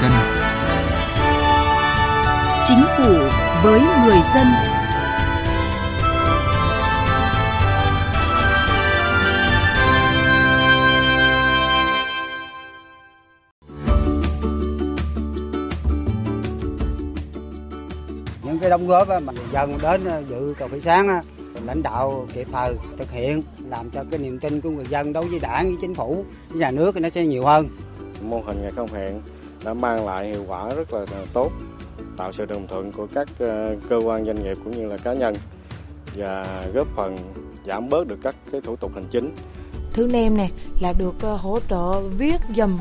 dân. Chính phủ với người dân. những cái đóng góp mà người dân đến dự cà phê sáng lãnh đạo kịp thời thực hiện làm cho cái niềm tin của người dân đối với đảng với chính phủ với nhà nước nó sẽ nhiều hơn mô hình ngày không hẹn đã mang lại hiệu quả rất là tốt tạo sự đồng thuận của các ờ, cơ quan doanh nghiệp cũng như là cá nhân và góp phần giảm bớt được các cái thủ tục hành chính. Thứ nem này là được ờ, hỗ trợ viết dùm.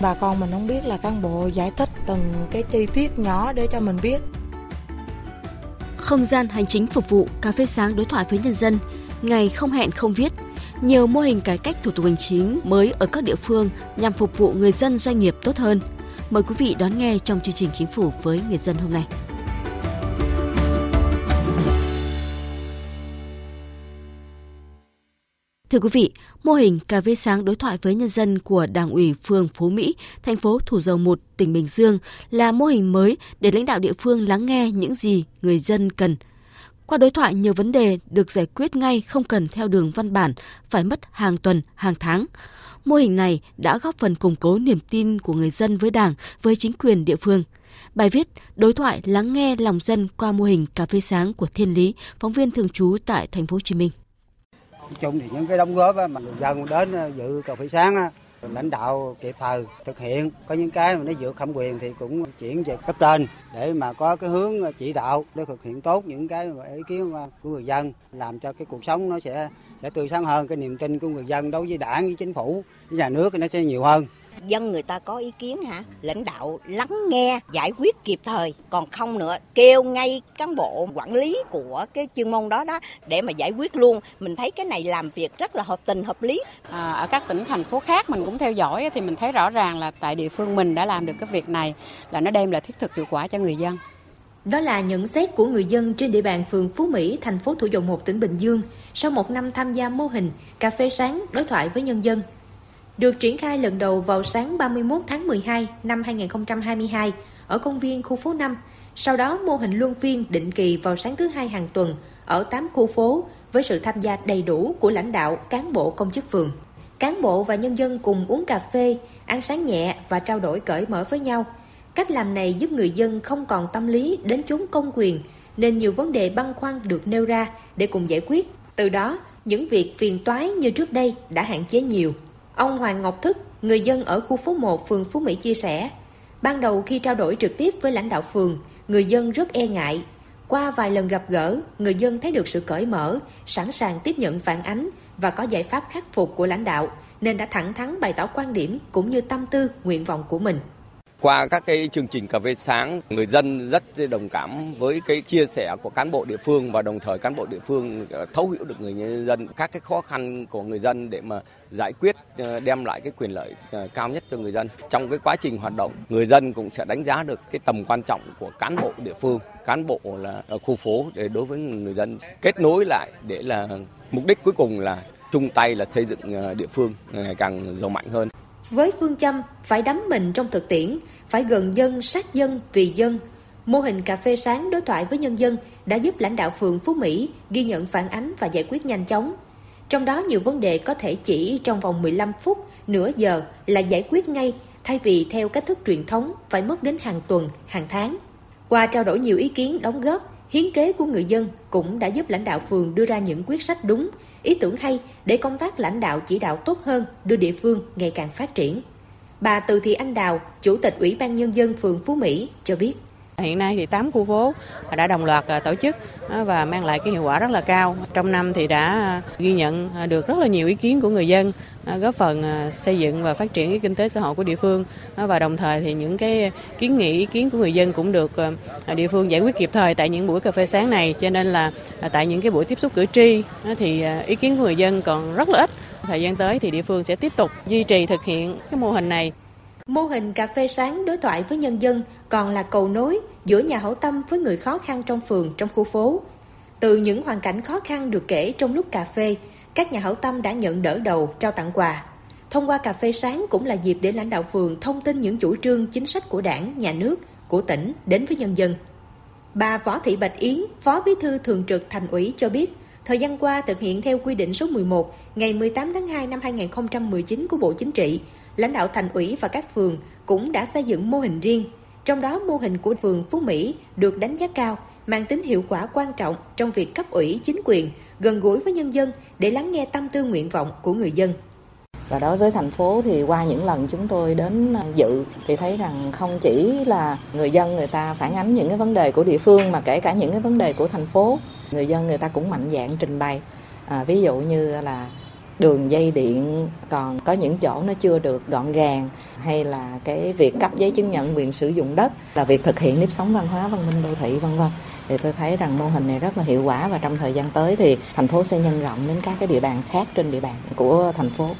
Bà con mình không biết là cán bộ giải thích từng cái chi tiết nhỏ để cho mình biết. Không gian hành chính phục vụ cà phê sáng đối thoại với nhân dân ngày không hẹn không viết. Nhiều mô hình cải cách thủ tục hành chính mới ở các địa phương nhằm phục vụ người dân doanh nghiệp tốt hơn. Mời quý vị đón nghe trong chương trình Chính phủ với người dân hôm nay. Thưa quý vị, mô hình cà phê sáng đối thoại với nhân dân của Đảng ủy phường Phú Mỹ, thành phố Thủ Dầu Một, tỉnh Bình Dương là mô hình mới để lãnh đạo địa phương lắng nghe những gì người dân cần – qua đối thoại, nhiều vấn đề được giải quyết ngay không cần theo đường văn bản, phải mất hàng tuần, hàng tháng. Mô hình này đã góp phần củng cố niềm tin của người dân với Đảng, với chính quyền địa phương. Bài viết Đối thoại lắng nghe lòng dân qua mô hình cà phê sáng của Thiên Lý, phóng viên thường trú tại thành phố Hồ Chí Minh. Chung thì những cái đóng góp mà người dân đến ờ, dự cà phê sáng lãnh đạo kịp thời thực hiện. Có những cái mà nó vượt thẩm quyền thì cũng chuyển về cấp trên để mà có cái hướng chỉ đạo để thực hiện tốt những cái ý kiến của người dân, làm cho cái cuộc sống nó sẽ sẽ tươi sáng hơn, cái niềm tin của người dân đối với đảng, với chính phủ, với nhà nước nó sẽ nhiều hơn dân người ta có ý kiến hả? Lãnh đạo lắng nghe giải quyết kịp thời. Còn không nữa kêu ngay cán bộ quản lý của cái chuyên môn đó đó để mà giải quyết luôn. Mình thấy cái này làm việc rất là hợp tình hợp lý. À, ở các tỉnh thành phố khác mình cũng theo dõi thì mình thấy rõ ràng là tại địa phương mình đã làm được cái việc này là nó đem lại thiết thực hiệu quả cho người dân. Đó là nhận xét của người dân trên địa bàn phường Phú Mỹ, thành phố Thủ Dầu Một, tỉnh Bình Dương. Sau một năm tham gia mô hình cà phê sáng đối thoại với nhân dân được triển khai lần đầu vào sáng 31 tháng 12 năm 2022 ở công viên khu phố 5. Sau đó mô hình luân phiên định kỳ vào sáng thứ hai hàng tuần ở 8 khu phố với sự tham gia đầy đủ của lãnh đạo, cán bộ công chức phường. Cán bộ và nhân dân cùng uống cà phê, ăn sáng nhẹ và trao đổi cởi mở với nhau. Cách làm này giúp người dân không còn tâm lý đến chốn công quyền, nên nhiều vấn đề băn khoăn được nêu ra để cùng giải quyết. Từ đó, những việc phiền toái như trước đây đã hạn chế nhiều. Ông Hoàng Ngọc Thức, người dân ở khu phố 1 phường Phú Mỹ chia sẻ, ban đầu khi trao đổi trực tiếp với lãnh đạo phường, người dân rất e ngại. Qua vài lần gặp gỡ, người dân thấy được sự cởi mở, sẵn sàng tiếp nhận phản ánh và có giải pháp khắc phục của lãnh đạo, nên đã thẳng thắn bày tỏ quan điểm cũng như tâm tư, nguyện vọng của mình. Qua các cái chương trình cà phê sáng, người dân rất đồng cảm với cái chia sẻ của cán bộ địa phương và đồng thời cán bộ địa phương ờ, thấu hiểu được người dân các cái khó khăn của người dân để mà giải quyết ờ, đem lại cái quyền lợi ờ, cao nhất cho người dân. Trong cái quá trình hoạt động, người dân cũng sẽ đánh giá được cái tầm quan trọng của cán bộ địa phương, cán bộ là khu phố để đối với người dân kết nối lại để là mục đích cuối cùng là chung tay là xây dựng địa phương ngày càng giàu mạnh hơn. Với phương châm phải đắm mình trong thực tiễn, phải gần dân, sát dân, vì dân, mô hình cà phê sáng đối thoại với nhân dân đã giúp lãnh đạo phường Phú Mỹ ghi nhận phản ánh và giải quyết nhanh chóng. Trong đó nhiều vấn đề có thể chỉ trong vòng 15 phút, nửa giờ là giải quyết ngay, thay vì theo cách thức truyền thống phải mất đến hàng tuần, hàng tháng. Qua trao đổi nhiều ý kiến đóng góp, hiến kế của người dân cũng đã giúp lãnh đạo phường đưa ra những quyết sách đúng, ý tưởng hay để công tác lãnh đạo chỉ đạo tốt hơn, đưa địa phương ngày càng phát triển. Bà Từ Thị Anh Đào, Chủ tịch Ủy ban Nhân dân phường Phú Mỹ cho biết. Hiện nay thì 8 khu phố đã đồng loạt à, tổ chức à, và mang lại cái hiệu quả rất là cao. Trong năm thì đã à, ghi nhận được rất là nhiều ý kiến của người dân góp phần xây dựng và phát triển cái kinh tế xã hội của địa phương. Và đồng thời thì những cái kiến nghị, ý kiến của người dân cũng được địa phương giải quyết kịp thời tại những buổi cà phê sáng này. Cho nên là tại những cái buổi tiếp xúc cử tri thì ý kiến của người dân còn rất là ít. Thời gian tới thì địa phương sẽ tiếp tục duy trì thực hiện cái mô hình này. Mô hình cà phê sáng đối thoại với nhân dân còn là cầu nối giữa nhà hảo tâm với người khó khăn trong phường, trong khu phố. Từ những hoàn cảnh khó khăn được kể trong lúc cà phê, các nhà hảo tâm đã nhận đỡ đầu trao tặng quà. thông qua cà phê sáng cũng là dịp để lãnh đạo phường thông tin những chủ trương chính sách của đảng, nhà nước, của tỉnh đến với nhân dân. Bà Võ Thị Bạch Yến, Phó Bí thư Thường trực Thành ủy cho biết, thời gian qua thực hiện theo quy định số 11 ngày 18 tháng 2 năm 2019 của Bộ Chính trị, lãnh đạo thành ủy và các phường cũng đã xây dựng mô hình riêng. Trong đó mô hình của phường Phú Mỹ được đánh giá cao, mang tính hiệu quả quan trọng trong việc cấp ủy chính quyền gần gũi với nhân dân để lắng nghe tâm tư nguyện vọng của người dân. Và đối với thành phố thì qua những lần chúng tôi đến à, dự thì thấy rằng không chỉ là người dân người ta phản ánh những cái vấn đề của địa phương mà kể cả những cái vấn đề của thành phố, người dân người ta cũng mạnh dạn trình bày. À, ví dụ như là đường dây điện còn có những chỗ nó chưa được gọn gàng hay là cái việc cấp giấy chứng nhận quyền sử dụng đất là việc thực hiện nếp sống văn hóa văn minh đô thị vân vân thì tôi thấy rằng mô hình này rất là hiệu quả và trong thời gian tới thì thành phố sẽ nhân rộng đến các cái địa bàn khác trên địa bàn của thành phố.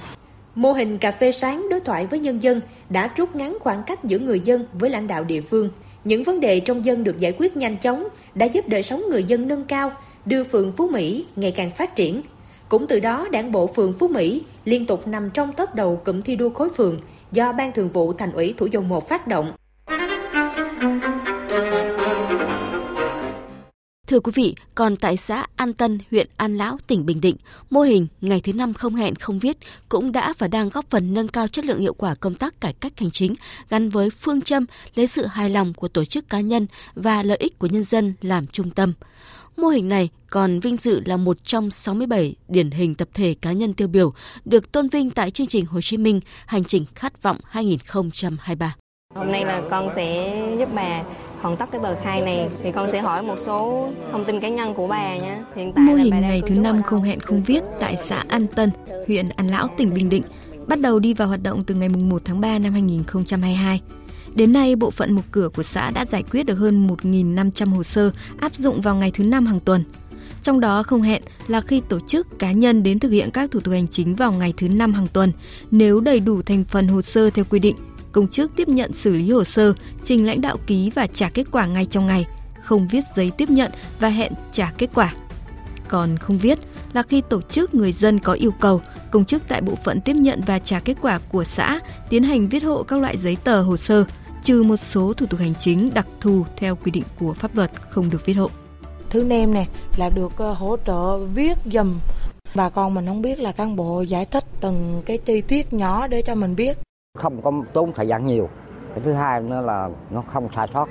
Mô hình cà phê sáng đối thoại với nhân dân đã rút ngắn khoảng cách giữa người dân với lãnh đạo địa phương. Những vấn đề trong dân được giải quyết nhanh chóng đã giúp đời sống người dân nâng cao, đưa phường Phú Mỹ ngày càng phát triển. Cũng từ đó, đảng bộ phường Phú Mỹ liên tục nằm trong top đầu cụm thi đua khối phường do Ban Thường vụ Thành ủy Thủ Dầu Một phát động Thưa quý vị, còn tại xã An Tân, huyện An Lão, tỉnh Bình Định, mô hình ngày thứ năm không hẹn không viết cũng đã và đang góp phần nâng cao chất lượng hiệu quả công tác cải cách hành chính gắn với phương châm lấy sự hài lòng của tổ chức cá nhân và lợi ích của nhân dân làm trung tâm. Mô hình này còn vinh dự là một trong 67 điển hình tập thể cá nhân tiêu biểu được tôn vinh tại chương trình Hồ Chí Minh Hành trình khát vọng 2023. Hôm nay là con sẽ giúp bà hoàn tất cái tờ khai này thì con sẽ hỏi một số thông tin cá nhân của bà nhé. Hiện tại Mô hình ngày thứ năm không hẹn không viết tại xã An Tân, huyện An Lão, tỉnh Bình Định bắt đầu đi vào hoạt động từ ngày 1 tháng 3 năm 2022. Đến nay, bộ phận một cửa của xã đã giải quyết được hơn 1.500 hồ sơ áp dụng vào ngày thứ năm hàng tuần. Trong đó không hẹn là khi tổ chức cá nhân đến thực hiện các thủ tục hành chính vào ngày thứ năm hàng tuần, nếu đầy đủ thành phần hồ sơ theo quy định – công chức tiếp nhận xử lý hồ sơ, trình lãnh đạo ký và trả kết quả ngay trong ngày, không viết giấy tiếp nhận và hẹn trả kết quả. Còn không viết là khi tổ chức người dân có yêu cầu, công chức tại bộ phận tiếp nhận và trả kết quả của xã tiến hành viết hộ các loại giấy tờ hồ sơ, trừ một số thủ tục hành chính đặc thù theo quy định của pháp luật không được viết hộ. Thứ nem này là được ờ, hỗ trợ viết dùm. Bà con mình không biết là cán bộ giải thích từng cái chi tiết nhỏ để cho mình biết. Không có tốn thời gian nhiều. Cái thứ hai nữa là nó không sai sót.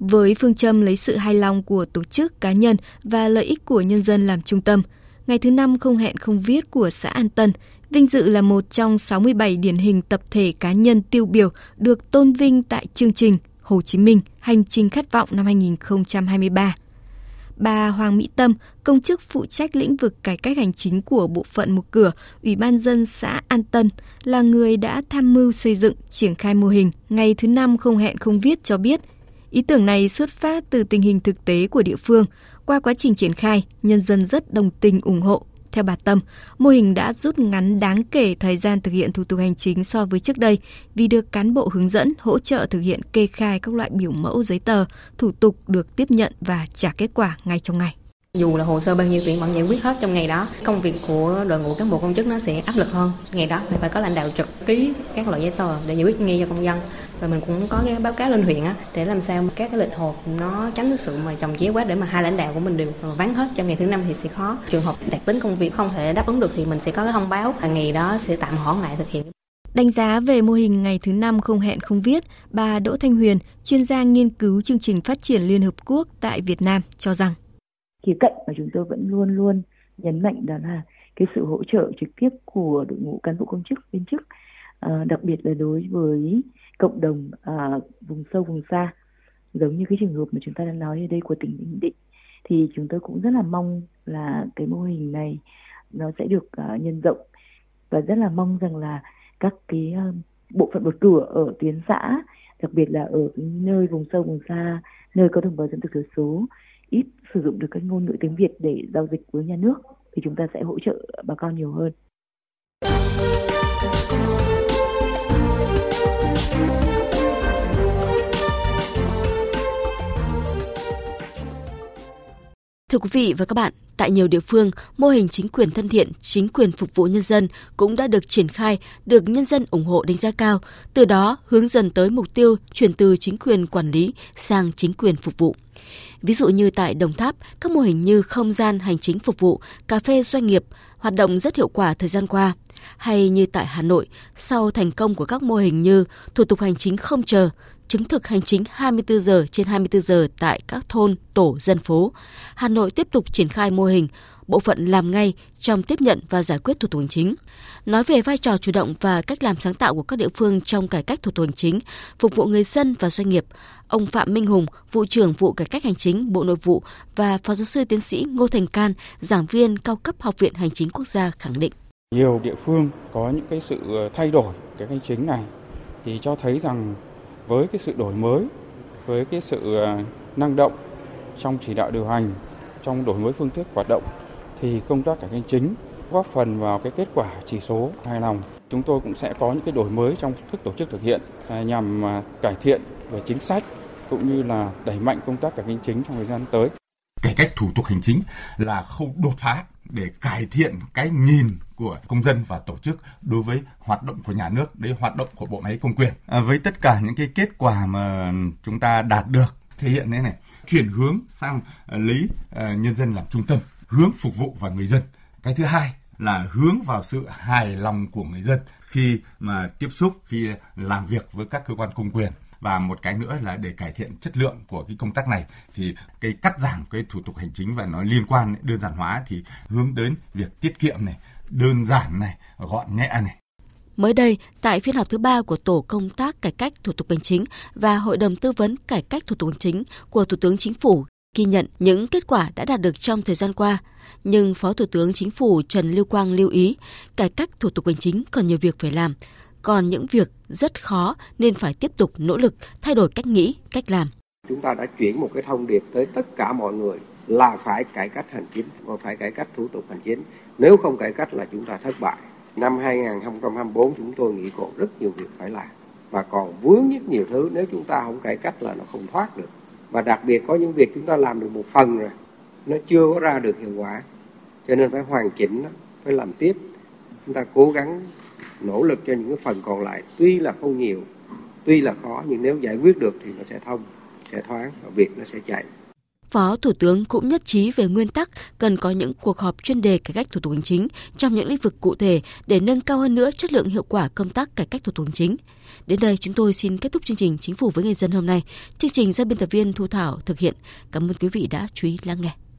Với phương châm lấy sự hài lòng của tổ chức cá nhân và lợi ích của nhân dân làm trung tâm, ngày thứ năm không hẹn không viết của xã An Tân, vinh dự là một trong 67 điển hình tập thể cá nhân tiêu biểu được tôn vinh tại chương trình Hồ Chí Minh Hành trình khát vọng năm 2023 bà Hoàng Mỹ Tâm, công chức phụ trách lĩnh vực cải cách hành chính của bộ phận một cửa, Ủy ban dân xã An Tân, là người đã tham mưu xây dựng, triển khai mô hình ngày thứ năm không hẹn không viết cho biết. Ý tưởng này xuất phát từ tình hình thực tế của địa phương. Qua quá trình triển khai, nhân dân rất đồng tình ủng hộ theo bà Tâm, mô hình đã rút ngắn đáng kể thời gian thực hiện thủ tục hành chính so với trước đây vì được cán bộ hướng dẫn hỗ trợ thực hiện kê khai các loại biểu mẫu giấy tờ, thủ tục được tiếp nhận và trả kết quả ngay trong ngày. Dù là hồ sơ bao nhiêu tuyển vẫn giải quyết hết trong ngày đó. Công việc của đội ngũ cán bộ công chức nó sẽ áp lực hơn. Ngày đó mình phải có lãnh đạo trực ký các loại giấy tờ để giải quyết ngay cho công dân và mình cũng có cái báo cáo lên huyện á để làm sao các cái lịch họp nó tránh sự mà chồng chéo quá để mà hai lãnh đạo của mình đều vắng hết trong ngày thứ năm thì sẽ khó. Trường hợp đặc tính công việc không thể đáp ứng được thì mình sẽ có cái thông báo là ngày đó sẽ tạm hoãn lại thực hiện. Đánh giá về mô hình ngày thứ năm không hẹn không viết, bà Đỗ Thanh Huyền, chuyên gia nghiên cứu chương trình phát triển Liên Hợp Quốc tại Việt Nam cho rằng. Khía cạnh mà chúng tôi vẫn luôn luôn nhấn mạnh đó là cái sự hỗ trợ trực tiếp của đội ngũ cán bộ công chức viên chức à, đặc biệt là đối với cộng đồng à, vùng sâu vùng xa giống như cái trường hợp mà chúng ta đang nói ở đây của tỉnh Bình Định thì chúng tôi cũng rất là mong là cái mô hình này nó sẽ được uh, nhân rộng và rất là mong rằng là các cái uh, bộ phận một cửa ở tuyến xã đặc biệt là ở nơi vùng sâu vùng xa nơi có đồng bào dân tộc thiểu số ít sử dụng được cái ngôn ngữ tiếng Việt để giao dịch với nhà nước thì chúng ta sẽ hỗ trợ bà con nhiều hơn. Thưa quý vị và các bạn, tại nhiều địa phương, mô hình chính quyền thân thiện, chính quyền phục vụ nhân dân cũng đã được triển khai, được nhân dân ủng hộ đánh giá cao, từ đó hướng dần tới mục tiêu chuyển từ chính quyền quản lý sang chính quyền phục vụ. Ví dụ như tại Đồng Tháp, các mô hình như không gian hành chính phục vụ, cà phê doanh nghiệp hoạt động rất hiệu quả thời gian qua. Hay như tại Hà Nội, sau thành công của các mô hình như thủ tục hành chính không chờ, chứng thực hành chính 24 giờ trên 24 giờ tại các thôn, tổ dân phố. Hà Nội tiếp tục triển khai mô hình bộ phận làm ngay trong tiếp nhận và giải quyết thủ tục hành chính. Nói về vai trò chủ động và cách làm sáng tạo của các địa phương trong cải cách thủ tục hành chính, phục vụ người dân và doanh nghiệp, ông Phạm Minh Hùng, vụ trưởng vụ cải cách hành chính Bộ Nội vụ và phó giáo sư tiến sĩ Ngô Thành Can, giảng viên cao cấp Học viện Hành chính Quốc gia khẳng định. Nhiều địa phương có những cái sự thay đổi cái hành chính này thì cho thấy rằng với cái sự đổi mới, với cái sự à, năng động trong chỉ đạo điều hành, trong đổi mới phương thức hoạt động thì công tác cải cách chính góp phần vào cái kết quả chỉ số hài lòng. Chúng tôi cũng sẽ có những cái đổi mới trong thức tổ chức thực hiện à, nhằm à, cải thiện về chính sách cũng như là đẩy mạnh công tác cải cách chính trong thời gian tới. Cải cách thủ tục hành chính là khâu đột phá để cải thiện cái nhìn của công dân và tổ chức đối với hoạt động của nhà nước, đấy hoạt động của bộ máy công quyền. À, với tất cả những cái kết quả mà chúng ta đạt được thể hiện thế này, chuyển hướng sang à, lấy uh, nhân dân làm trung tâm hướng phục vụ vào người dân. Cái thứ hai là hướng vào sự hài lòng của người dân khi mà tiếp xúc, khi làm việc với các cơ quan công quyền và một cái nữa là để cải thiện chất lượng của cái công tác này thì cái cắt giảm cái thủ tục hành chính và nó liên quan đơn giản hóa thì hướng đến việc tiết kiệm này đơn giản này gọn nhẹ này. Mới đây, tại phiên họp thứ ba của Tổ công tác cải cách thủ tục hành chính và Hội đồng tư vấn cải cách thủ tục hành chính của Thủ tướng Chính phủ ghi nhận những kết quả đã đạt được trong thời gian qua, nhưng Phó Thủ tướng Chính phủ Trần Lưu Quang lưu ý cải cách thủ tục hành chính còn nhiều việc phải làm, còn những việc rất khó nên phải tiếp tục nỗ lực thay đổi cách nghĩ, cách làm. Chúng ta đã chuyển một cái thông điệp tới tất cả mọi người là phải cải cách hành chính và phải cải cách thủ tục hành chính. Nếu không cải cách là chúng ta thất bại. Năm 2024 chúng tôi nghĩ còn rất nhiều việc phải làm và còn vướng rất nhiều thứ nếu chúng ta không cải cách là nó không thoát được và đặc biệt có những việc chúng ta làm được một phần rồi nó chưa có ra được hiệu quả cho nên phải hoàn chỉnh phải làm tiếp chúng ta cố gắng nỗ lực cho những cái phần còn lại tuy là không nhiều, tuy là khó, nhưng nếu giải quyết được thì nó sẽ thông, sẽ thoáng và việc nó sẽ chạy Phó Thủ tướng cũng nhất trí về nguyên tắc cần có những cuộc họp chuyên đề cải cách thủ tục hành chính trong những lĩnh vực cụ thể để nâng cao hơn nữa chất lượng hiệu quả công tác cải cách thủ tục hành chính. Đến đây chúng tôi xin kết thúc chương trình Chính phủ với người dân hôm nay. Chương trình do biên tập viên Thu Thảo thực hiện. Cảm ơn quý vị đã chú ý lắng nghe.